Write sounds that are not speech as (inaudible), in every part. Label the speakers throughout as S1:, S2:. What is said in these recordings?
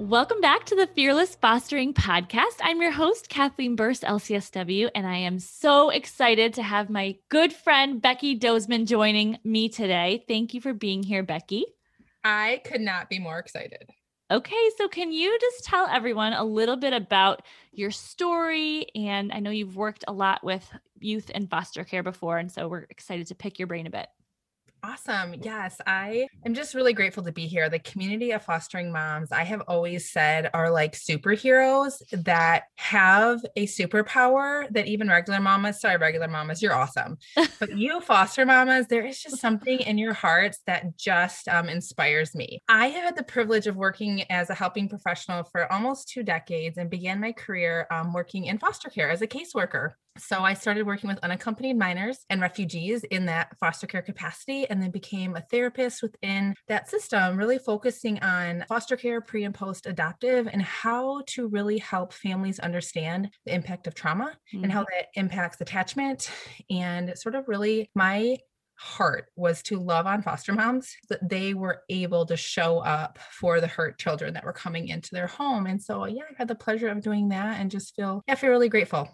S1: Welcome back to the Fearless Fostering Podcast. I'm your host, Kathleen Burse, LCSW, and I am so excited to have my good friend, Becky Dozeman, joining me today. Thank you for being here, Becky.
S2: I could not be more excited.
S1: Okay, so can you just tell everyone a little bit about your story? And I know you've worked a lot with youth and foster care before, and so we're excited to pick your brain a bit.
S2: Awesome. Yes, I am just really grateful to be here. The community of fostering moms, I have always said, are like superheroes that have a superpower that even regular mamas, sorry, regular mamas, you're awesome. but (laughs) you foster mamas, there is just something in your hearts that just um, inspires me. I have had the privilege of working as a helping professional for almost two decades and began my career um, working in foster care as a caseworker. So I started working with unaccompanied minors and refugees in that foster care capacity and then became a therapist within that system, really focusing on foster care, pre and post adoptive, and how to really help families understand the impact of trauma mm-hmm. and how mm-hmm. that impacts attachment. And sort of really my heart was to love on foster moms that they were able to show up for the hurt children that were coming into their home. And so, yeah, I had the pleasure of doing that and just feel, I feel really grateful.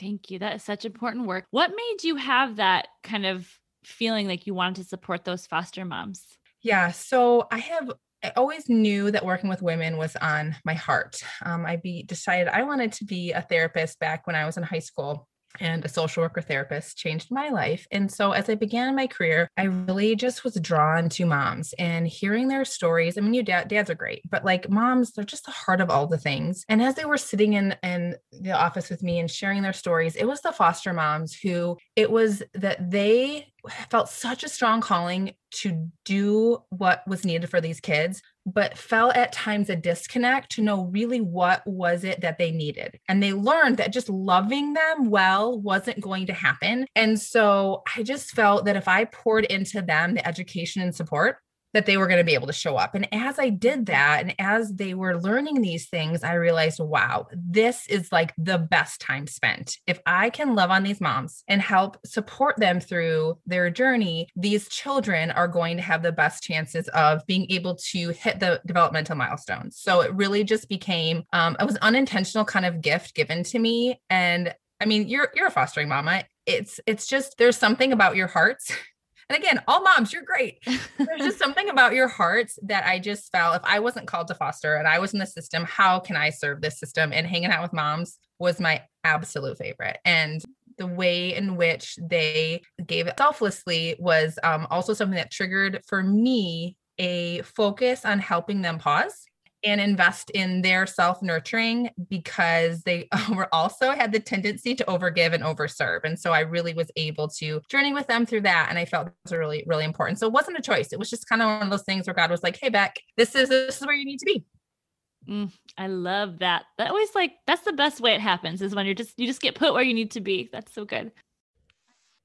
S1: Thank you. That is such important work. What made you have that kind of feeling like you wanted to support those foster moms?
S2: Yeah. So I have I always knew that working with women was on my heart. Um, I be decided I wanted to be a therapist back when I was in high school and a social worker therapist changed my life. And so as I began my career, I really just was drawn to moms and hearing their stories. I mean, you dad, dads are great, but like moms, they're just the heart of all the things. And as they were sitting in, in the office with me and sharing their stories, it was the foster moms who it was that they felt such a strong calling to do what was needed for these kids but felt at times a disconnect to know really what was it that they needed. And they learned that just loving them well wasn't going to happen. And so i just felt that if i poured into them the education and support that they were going to be able to show up. And as I did that, and as they were learning these things, I realized, wow, this is like the best time spent. If I can love on these moms and help support them through their journey, these children are going to have the best chances of being able to hit the developmental milestones. So it really just became, um, it was unintentional kind of gift given to me. And I mean, you're you're a fostering mama. It's it's just there's something about your hearts (laughs) and again, all moms, you're great. (laughs) There's just something about your hearts that I just felt if I wasn't called to foster and I was in the system, how can I serve this system? And hanging out with moms was my absolute favorite. And the way in which they gave it selflessly was um, also something that triggered for me a focus on helping them pause and invest in their self nurturing because they (laughs) were also had the tendency to overgive and overserve. And so I really was able to journey with them through that. And I felt it was really, really important. So it wasn't a choice. It was just kind of one of those things where God was like, hey, Beck, this is this is where you need to be.
S1: Mm, I love that. That always like that's the best way it happens is when you're just you just get put where you need to be. That's so good.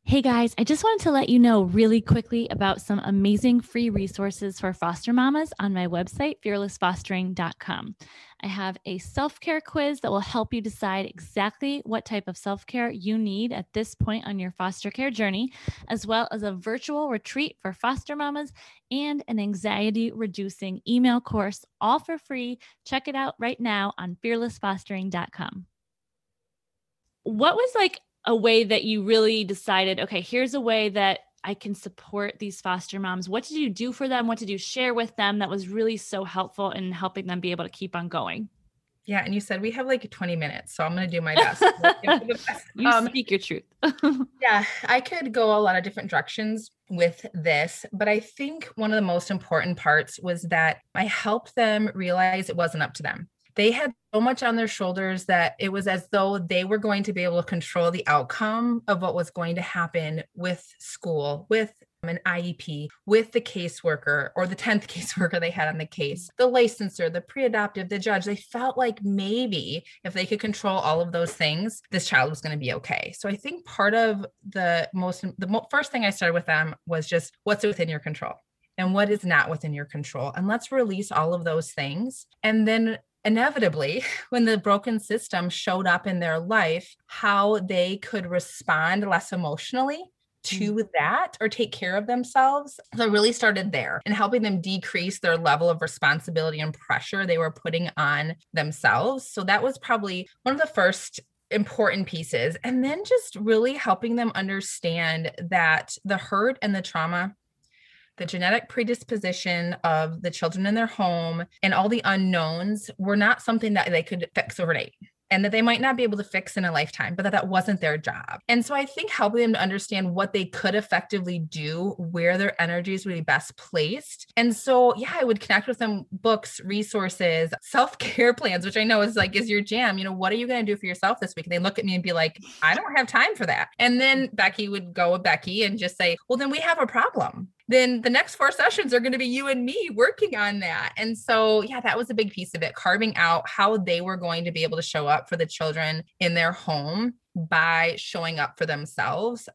S1: Hey guys, I just wanted to let you know really quickly about some amazing free resources for foster mamas on my website, fearlessfostering.com. I have a self care quiz that will help you decide exactly what type of self care you need at this point on your foster care journey, as well as a virtual retreat for foster mamas and an anxiety reducing email course, all for free. Check it out right now on fearlessfostering.com. What was like a way that you really decided, okay, here's a way that I can support these foster moms? What did you do for them? What did you share with them that was really so helpful in helping them be able to keep on going?
S2: Yeah, and you said we have like 20 minutes, so I'm going to do my (laughs) best.
S1: you um, speak your truth. (laughs)
S2: yeah, I could go a lot of different directions with this, but I think one of the most important parts was that I helped them realize it wasn't up to them they had so much on their shoulders that it was as though they were going to be able to control the outcome of what was going to happen with school, with an IEP with the caseworker or the 10th (laughs) caseworker they had on the case, the licensor, the pre adoptive, the judge. They felt like maybe if they could control all of those things, this child was going to be okay. So I think part of the most, the mo- first thing I started with them was just what's within your control and what is not within your control. And let's release all of those things. And then inevitably, (laughs) when the broken system showed up in their life, how they could respond less emotionally to mm. that or take care of themselves. So I really started there and helping them decrease their level of responsibility and pressure they were putting on themselves. So that was probably one of the first important pieces. And then just really helping them understand that the hurt and the trauma the genetic predisposition of the children in their home and all the unknowns were not something that they could fix overnight and that they might not be able to fix in a lifetime, but that that wasn't their job. And so I think helping them to understand what they could effectively do, where their energies would be best placed. And so, yeah, I would connect with them books, resources, self care (laughs) plans, which I know is like, is your jam. You know, what are you going to do for yourself this week? And they look at me and be like, I don't have time for that. And then Becky would go with Becky and just say, well, then we have a problem then the next four sessions are going to be you and me working on that. And so, yeah, that was a big piece of it, carving out how they were going to be able to show up for the children in their home by showing up for themselves.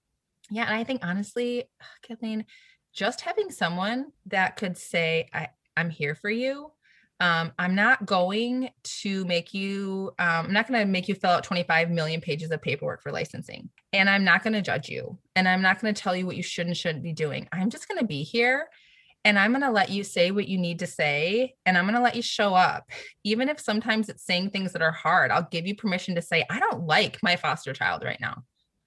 S2: Yeah. And I think honestly, (sighs) Kathleen, just having someone that could say, I, I'm here for you um, I'm not going to make you, um, I'm not going to make you fill out 25 million pages of paperwork for licensing. And I'm not going to judge you. And I'm not going to tell you what you should and shouldn't be doing. I'm just going to be here and I'm going to let you say what you need to say. And I'm going to let you show up. Even if sometimes it's saying things that are hard, I'll give you permission to say, I don't like my foster child right now.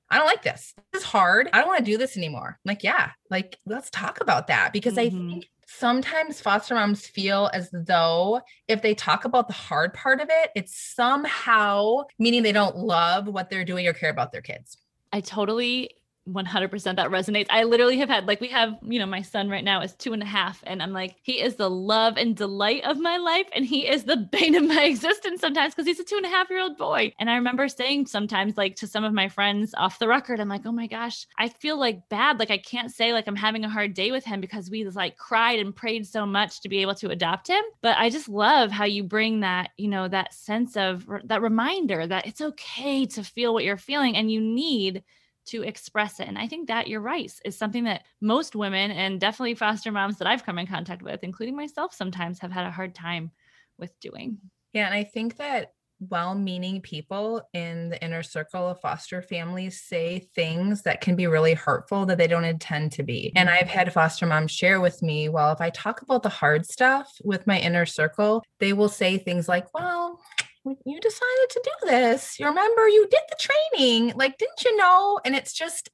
S2: I don't like this. This is hard. I don't want to do this anymore. I'm like, yeah, like let's talk about that because mm-hmm. I think sometimes foster moms feel as though if they talk about the hard part of it, it's somehow meaning they don't love what they're doing or care about their kids.
S1: I totally 100% that resonates. I literally have had, like, we have, you know, my son right now is two and a half, and I'm like, he is the love and delight of my life. And he is the bane of my (laughs) existence sometimes because he's a two and a half year old boy. And I remember saying sometimes, like, to some of my friends off the record, I'm like, oh my gosh, I feel like bad. Like, I can't say, like, I'm having a hard day with him because we like cried and prayed so much to be able to adopt him. But I just love how you bring that, you know, that sense of that reminder that it's okay to feel what you're feeling and you need to express it. And I think that you're right is something that most women and definitely foster moms that I've come in contact with, including myself sometimes, have had a hard time with doing.
S2: Yeah. And I think that well meaning people in the inner circle of foster families say things that can be really hurtful that they don't intend to be. And I've mm-hmm. had foster moms share with me, well, if I talk about the hard stuff with my inner circle, they will say things like, well, you decided to do this. You remember you did the training. Like, didn't you know? And it's just,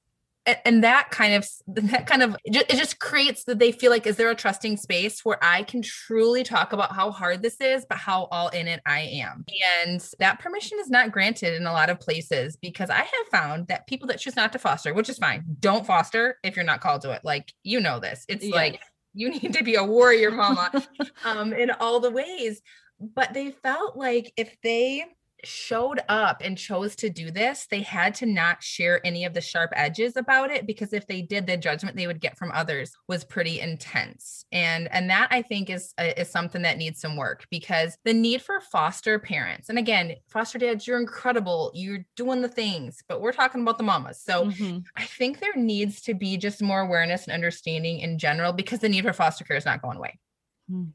S2: and that kind of (laughs) that kind of it just creates that they feel like is there a trusting space where i can truly talk about how hard this is but how all in it i am and that permission is not granted in a lot of places because i have found that people that choose not to foster which is fine don't foster if you're not called to it like you know this it's yes. like you need to be a warrior mama (laughs) um in all the ways but they felt like if they showed up and chose to do this, they had to not share any of the sharp edges about it because if they did, the judgment they would get from others was pretty intense. And and that I think is uh, is something that needs some work because the need for foster parents. And again, foster dads, you're incredible. You're doing the things, but we're talking about the mamas. So mm-hmm. I think there needs to be just more awareness and understanding in general because the need for foster care is not going away. Mm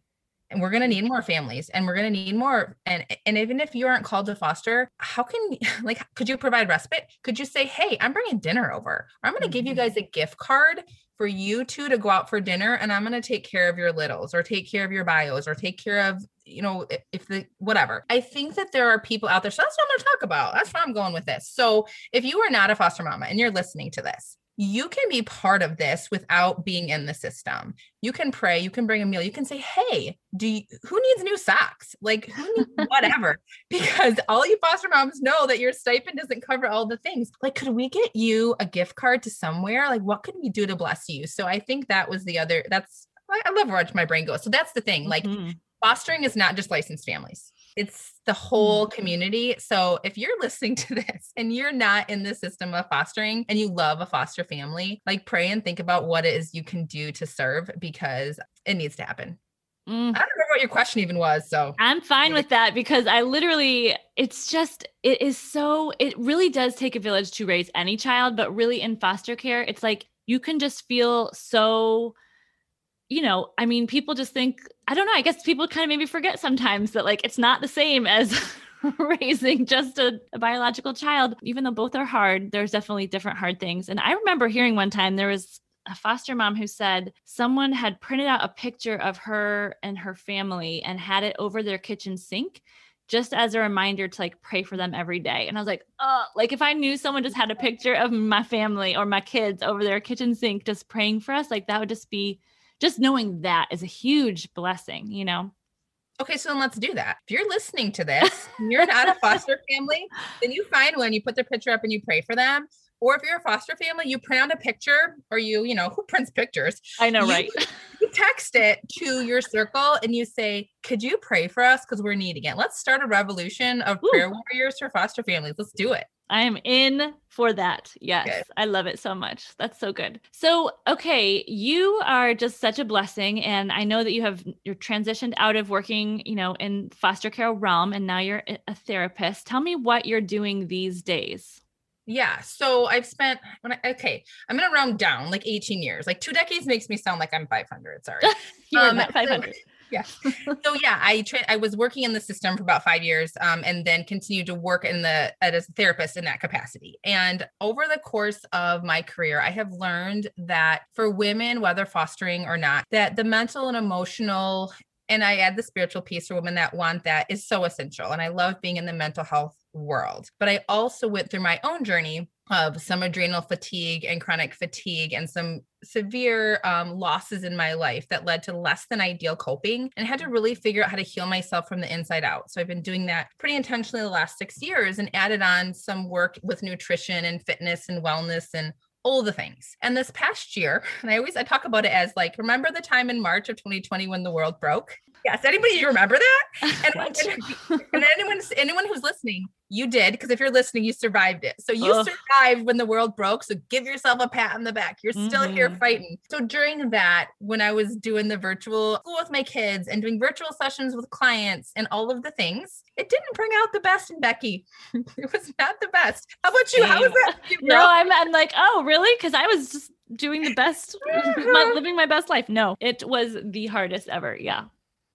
S2: and we're going to need more families and we're going to need more and and even if you aren't called to foster how can (laughs) like could you provide respite? Could you say hey i'm bringing dinner over. Or i'm going to give you mm-hmm. guys a gift card for you two to go out for dinner and i'm going to take care of your littles or take care of your bios or take care of you know if the whatever. I think that there are people out there so that's what i'm going to talk about. That's where i'm going with this. So if you are not a foster mama and you're listening to this you can be part of this without being in the system. You can pray, you can bring a meal, you can say, "Hey, do you, who needs new socks? Like who needs (laughs) whatever?" because all you foster moms know that your stipend doesn't cover all the things. Like could we get you a gift card to somewhere? Like what could we do to bless you? So I think that was the other that's I love where my brain goes. So that's the thing. Like mm-hmm. fostering is not just licensed families. It's the whole community. So if you're listening (laughs) to this and you're not in the system of fostering and you love a foster family, like pray and think about what it is you can do to serve because it needs to happen. Mm. I don't remember what your question even was. So
S1: I'm fine with that because I literally, it's just, it is so, it really does take a village to raise any child, but really in foster care, it's like you can just feel so, you know, I mean, people just think, I don't know, I guess people kind of maybe forget sometimes that like it's not the same as (laughs) raising just a, a, biological child. Even though both are hard, there's definitely different hard things. And I remember hearing one time there was a foster mom who said someone had printed out a picture of her and her family and had it over their kitchen sink just as a reminder to like pray for them every day. And I was like, oh, like if I knew someone just had a picture of my family or my kids over their kitchen sink just praying for us, like that would just be just knowing that is a huge blessing, you know?
S2: Okay, so then let's do that. If you're listening to this, you're not a (laughs) foster family, then you find one, you put their picture up and you pray for them. Or if you're a foster family, you print out a picture or you, you know, (laughs) who prints pictures?
S1: I know,
S2: you,
S1: right? (laughs)
S2: You text it to your circle and you say, could you pray for us? Because we're needing it. Let's start a revolution of Ooh. prayer warriors for foster families. Let's do it.
S1: I am in for that. Yes. I love it so much. That's so good. So, okay, you are just such a blessing and I know that you have you're transitioned out of working, you know, in foster care realm and now you're a therapist. Tell me what you're doing these days.
S2: Yeah. So I've spent when I, okay, I'm gonna round down like 18 years. Like two decades makes me sound like I'm 500. Sorry. (laughs)
S1: you um, 500.
S2: So, yeah. (laughs) so yeah, I tra- I was working in the system for about five years, um, and then continued to work in the as a therapist in that capacity. And over the course of my career, I have learned that for women, whether fostering or not, that the mental and emotional and I add the spiritual piece for women that want that is so essential. And I love being in the mental health world. But I also went through my own journey of some adrenal fatigue and chronic fatigue and some severe um, losses in my life that led to less than ideal coping and had to really figure out how to heal myself from the inside out. So I've been doing that pretty intentionally the last six years and added on some work with nutrition and fitness and wellness and all the things. And this past year, (laughs) and I always I talk about it as like, remember the time in March of 2020 when the world broke? Yes. Anybody remember that? And, and, and anyone who's listening, you did because if you're listening, you survived it. So you Ugh. survived when the world broke. So give yourself a pat on the back. You're still mm-hmm. here fighting. So during that, when I was doing the virtual school with my kids and doing virtual sessions with clients and all of the things, it didn't bring out the best in Becky. (laughs) it was not the best. How about you? Same. How was that? You,
S1: no, I'm, I'm like, oh, really? Because I was just doing the best, (laughs) my, living my best life. No, it was the hardest ever. Yeah.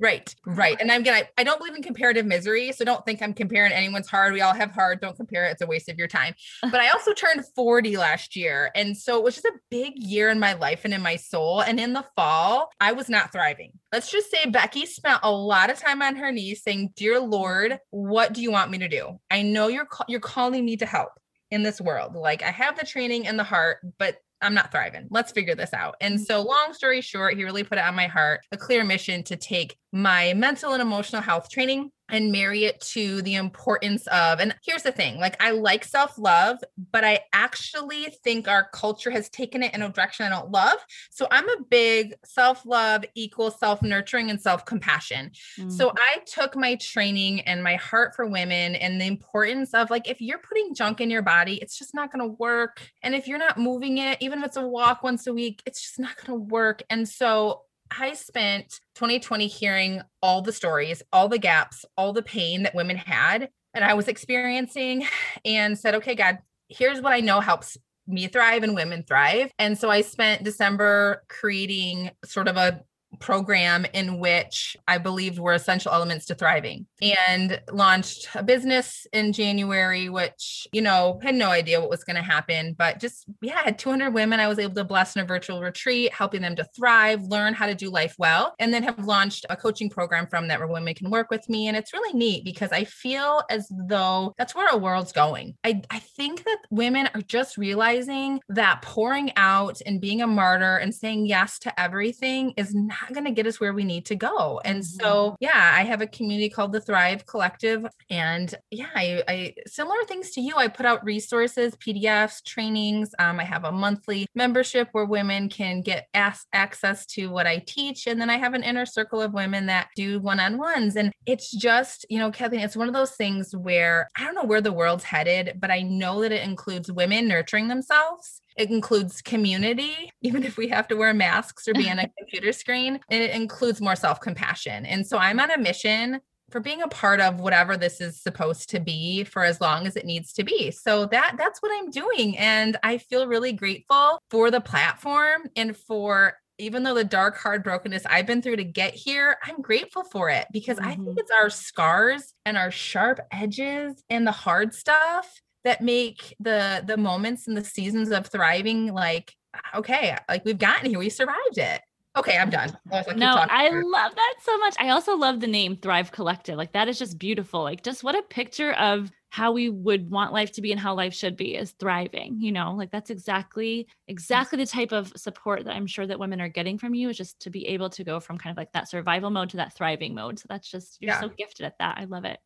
S2: Right, right. And I'm gonna I don't believe in comparative misery. So don't think I'm comparing anyone's hard. We all have hard. Don't compare it. It's a waste of your time. (laughs) But I also turned 40 last year. And so it was just a big year in my life and in my soul. And in the fall, I was not thriving. Let's just say Becky spent a lot of time on her knees saying, Dear Lord, what do you want me to do? I know you're you're calling me to help in this world. Like I have the training and the heart, but I'm not thriving. Let's figure this out. And mm-hmm. so, long story short, he really put it on my heart a clear mission to take my mental and emotional health training and marry it to the importance of and here's the thing like i like self-love but i actually think our culture has taken it in a direction i don't love. So i'm a big self-love equals self-nurturing and self-compassion. Mm-hmm. so i took my training and my heart for women and the importance of like if you're putting junk in your body it's just not going to work. And if you're not moving it even if it's a walk once a week it's just not going to work. And so I spent 2020 hearing all the stories, all the gaps, all the pain that women had and I was experiencing and said, okay, God, here's what I know helps me thrive and women thrive. And so I spent December creating sort of a program in which I believed were essential elements to thriving and launched a business in January, which, you know, had no idea what was going to happen, but just, yeah, had 200 women I was able to bless in a virtual retreat, helping them to thrive, learn how to do life well, and then have launched a coaching program from that where women can work with me. And it's really neat because I feel as though that's where our world's going. I, I think that women are just realizing that pouring out and being a martyr and saying yes to everything is not not going to get us where we need to go. And
S1: Mm-hmm.
S2: so, yeah, I have a community called the Thrive Collective. And yeah, I, I similar things to you. I put out resources, PDFs, trainings. Um, I have a monthly membership where women can get as- access to what I teach. And then I have an inner circle of women that do one on ones. And it's just, you know, Kathleen, it's one of those things where I don't know where the world's headed, but I know that it includes women nurturing themselves. It includes community, even if we have to wear masks or be on a (laughs) computer screen. And it includes more self compassion. And so I'm on a mission for being a part of whatever this is supposed to be for as long as it needs to be. So that that's what I'm doing and I feel really grateful for the platform and for even though the dark hard brokenness I've been through to get here, I'm grateful for it because I think
S1: Mhm.
S2: it's our scars and our sharp edges and the hard stuff that make the the moments and the seasons of thriving like okay, like we've gotten here, we survived it. Okay, I'm done. I
S1: No, I love that so much. I also love the name Thrive Collective. Like that is just beautiful. Like just what a picture of how we would want life to be and how life should be is thriving, you know? Like that's exactly exactly the type of support that I'm sure that women are getting from you is just to be able to go from kind of like that survival mode to that thriving mode. So that's just you're
S2: Yeah.
S1: so gifted at that. I love it.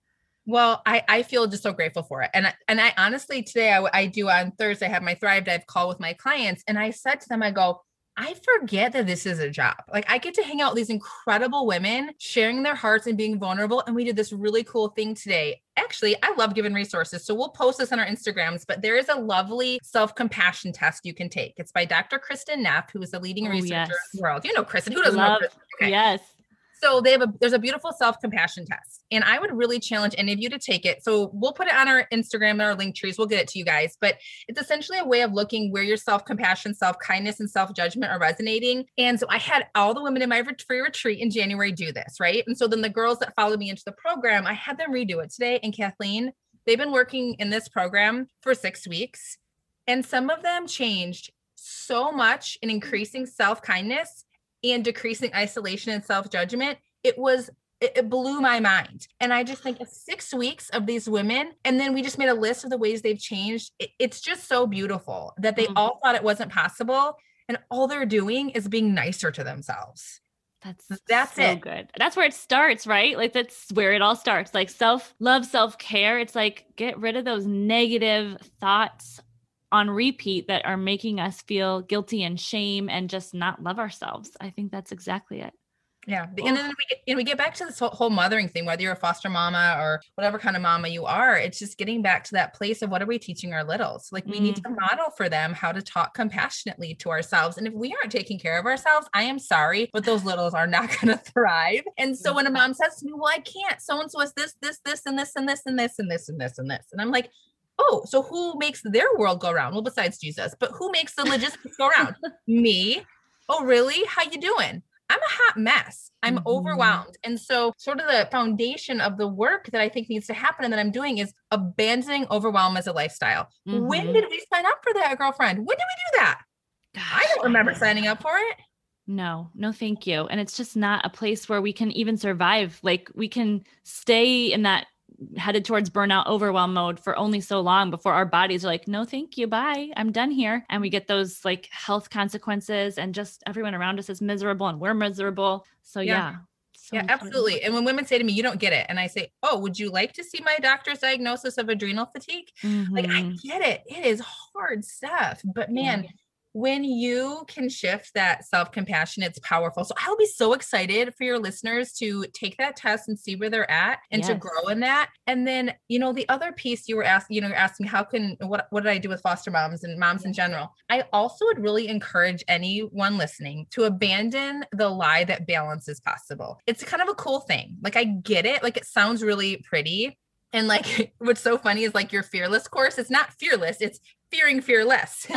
S2: Well, I, I feel just so grateful for it. And I, and I honestly today I, I do on Thursday I have my Thrive Dive call with my clients and I said to them I go I forget that this is a job. Like I get to hang out with these incredible women sharing their hearts and being vulnerable and we did this really cool thing today. Actually, I love giving resources. So we'll post this on our Instagrams, but there is a lovely self-compassion test you can take. It's by Dr. Kristin Neff, who is a leading
S1: Oh,
S2: researcher
S1: yes.
S2: in the world. You know Kristin, who doesn't know
S1: Love-
S2: Kristin? Okay.
S1: Yes.
S2: So they have a there's a beautiful self-compassion test. And I would really challenge any of you to take it. So we'll put it on our Instagram and our link trees. We'll get it to you guys. But it's essentially a way of looking where your self-compassion, self-kindness, and self-judgment are resonating. And so I had all the women in my free retreat in January do this, right? And so then the girls that followed me into the program, I had them redo it today. And Kathleen, they've been working in this program for six weeks. And some of them changed so much in increasing self-kindness and decreasing isolation and self-judgment it was it, blew my mind and i just think six weeks of these women and then we just made a list of the ways they've changed it- it's just so beautiful that they
S1: Mhm.
S2: all thought it wasn't possible and all they're doing is being nicer to themselves
S1: That's
S2: That's
S1: so
S2: it.
S1: good. That's where it starts, right? Like that's where it all starts. Like self love, self care. It's like get rid of those negative thoughts on repeat that are making us feel guilty and shame and just not love ourselves. I think that's exactly it.
S2: Yeah. the- And then we get, and we get back to this whole- whole mothering thing, whether you're a foster mama or whatever kind of mama you are, it's just getting back to that place of what are we teaching our littles? Like we need mm. to model for them how to talk compassionately to ourselves. And if we aren't taking care of ourselves, I am sorry, but those littles are not (laughs) going to thrive. And so when a mom says to me, well, I can't, so-and-so is this, this, this, and this, and this, and this, and this, and this, and this. And I'm like, oh, so who makes their world go round? Well, besides Jesus, but who makes the logistics go round? (laughs) Me. Oh, really? How you doing? I'm a hot mess. I'm
S1: Mhm.
S2: overwhelmed. And so, sort of the foundation of the work that I think needs to happen and that I'm doing is abandoning overwhelm as a lifestyle. When
S1: Mhm.
S2: did we sign up for that, girlfriend? When did we do that? I don't remember signing up for it.
S1: No, no, thank you. And it's just not a place where we can even survive. Like we can stay in that headed towards burnout overwhelm mode for only so long before our bodies are like, no, thank you. Bye. I'm done here. And we get those like health consequences and just everyone around us is miserable and we're miserable. So
S2: Yeah.
S1: yeah. so
S2: yeah,
S1: important.
S2: absolutely. And when women say to me, you don't get it, and I say, oh, would you like to see my doctor's diagnosis of adrenal fatigue? Like, I
S1: Mhm.
S2: get it. It is hard stuff. But man,
S1: Yeah.
S2: When you can shift that self compassion, it's powerful. So I'll be so excited for your listeners to take that test and see where they're at and to grow in that. And then, you know, the other piece you were asking, you know, you're asking how can what what did I do with foster moms and moms in general? I also would really encourage anyone listening to abandon the lie that balance is possible. It's kind of a cool thing. Like I get it, like it sounds really pretty. And like (laughs) what's so funny is like your fearless course, it's not fearless, it's fearing fearless. (laughs)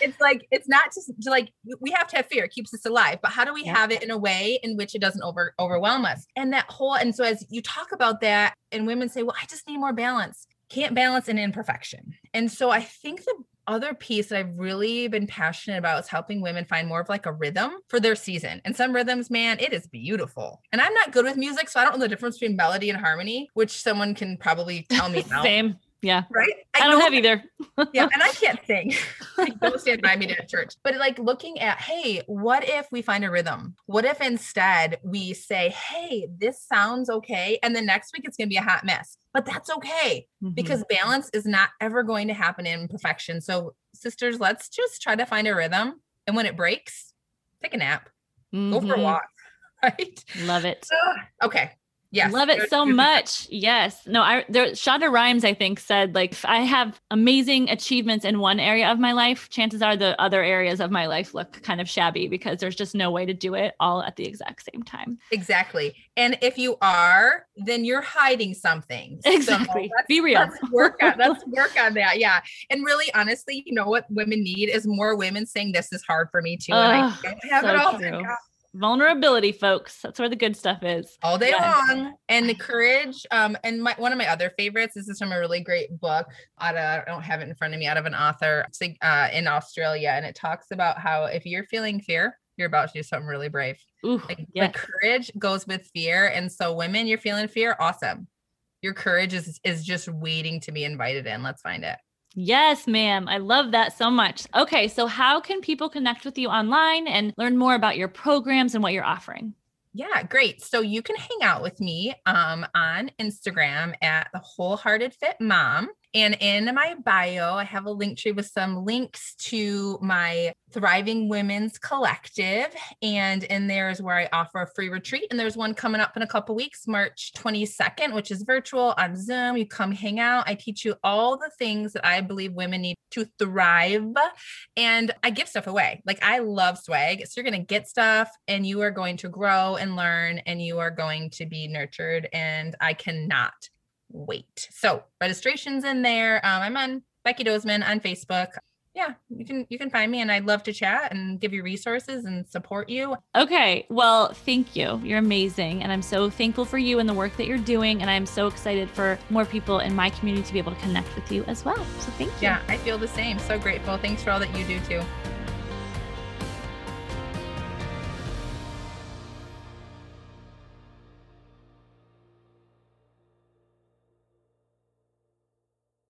S2: it's like it's not just like we have to have fear it keeps us alive but how do we
S1: Yeah.
S2: have it in a way in which it doesn't over overwhelm us and that whole and so as you talk about that and women say well i just need more balance can't balance an imperfection and so i think the other piece that I've really been passionate about is helping women find more of like a rhythm for their season. And some rhythms, man, it is beautiful. And I'm not good with music, so I don't know the difference between melody and harmony, which someone can probably tell me about. (laughs)
S1: Same. Yeah.
S2: Right?
S1: I, I don't have either. (laughs)
S2: yeah. And I can't sing. (laughs) like, don't stand by me to church. But like looking at, hey, what if we find a rhythm? What if instead we say, hey, this sounds okay. And the next week it's going to be a hot mess. But that's okay mm-hmm. because balance is not ever going to happen in perfection. So, sisters, let's just try to find a rhythm. And when it breaks, take a nap, mm-hmm. go for a mm-hmm. walk. (laughs) Right.
S1: Love it.
S2: okay. Yes.
S1: Love it so much. Yes. No, I there Shonda Rhimes, I think, said like if I have amazing achievements in one area of my life, chances are the other areas of my life look kind of shabby because there's just no way to do it all at the exact same time.
S2: Exactly. And if you are, then you're hiding something.
S1: Exactly. So Be real.
S2: Let's work on let's (laughs) work on that. Yeah. And really honestly, you know what women need is more women saying this is hard for me too. and I have so it all.
S1: Vulnerability folks. That's where the good stuff is.
S2: All day long. And the courage um and my one of my other favorites this is from a really great book out of i don't have it in front of me out of an author uh, in australia and it talks about how if you're feeling fear you're about to do something really brave.
S1: Ooh, like yes.
S2: the courage goes with fear and so women you're feeling fear awesome. Your courage is is just waiting to be invited in let's find it
S1: Yes, ma'am. I love that so much. Okay, so how can people connect with you online and learn more about your programs and what you're offering?
S2: Yeah, great. So you can hang out with me um, on Instagram at the Wholehearted Fit Mom. And in my bio, I have a link tree with some links to my Thriving Women's Collective. And in there is where I offer a free retreat. And there's one coming up in a couple weeks, March 22nd, which is virtual on Zoom. You come hang out. I teach you all the things that I believe women need to thrive. And I give stuff away. Like I love swag. So you're going to get stuff and you are going to grow and learn and you are going to be nurtured. And I cannot wait. So registration's in there. Um, I'm on Becky Dozeman on Facebook. Yeah, you can you can find me and I'd love to chat and give you resources and support you.
S1: Okay. Well, thank you. You're amazing and I'm so thankful for you and the work that you're doing and I'm so excited for more people in my community to be able to connect with you as well. So thank you.
S2: Yeah, I feel the same. So grateful. Thanks for all that you do too.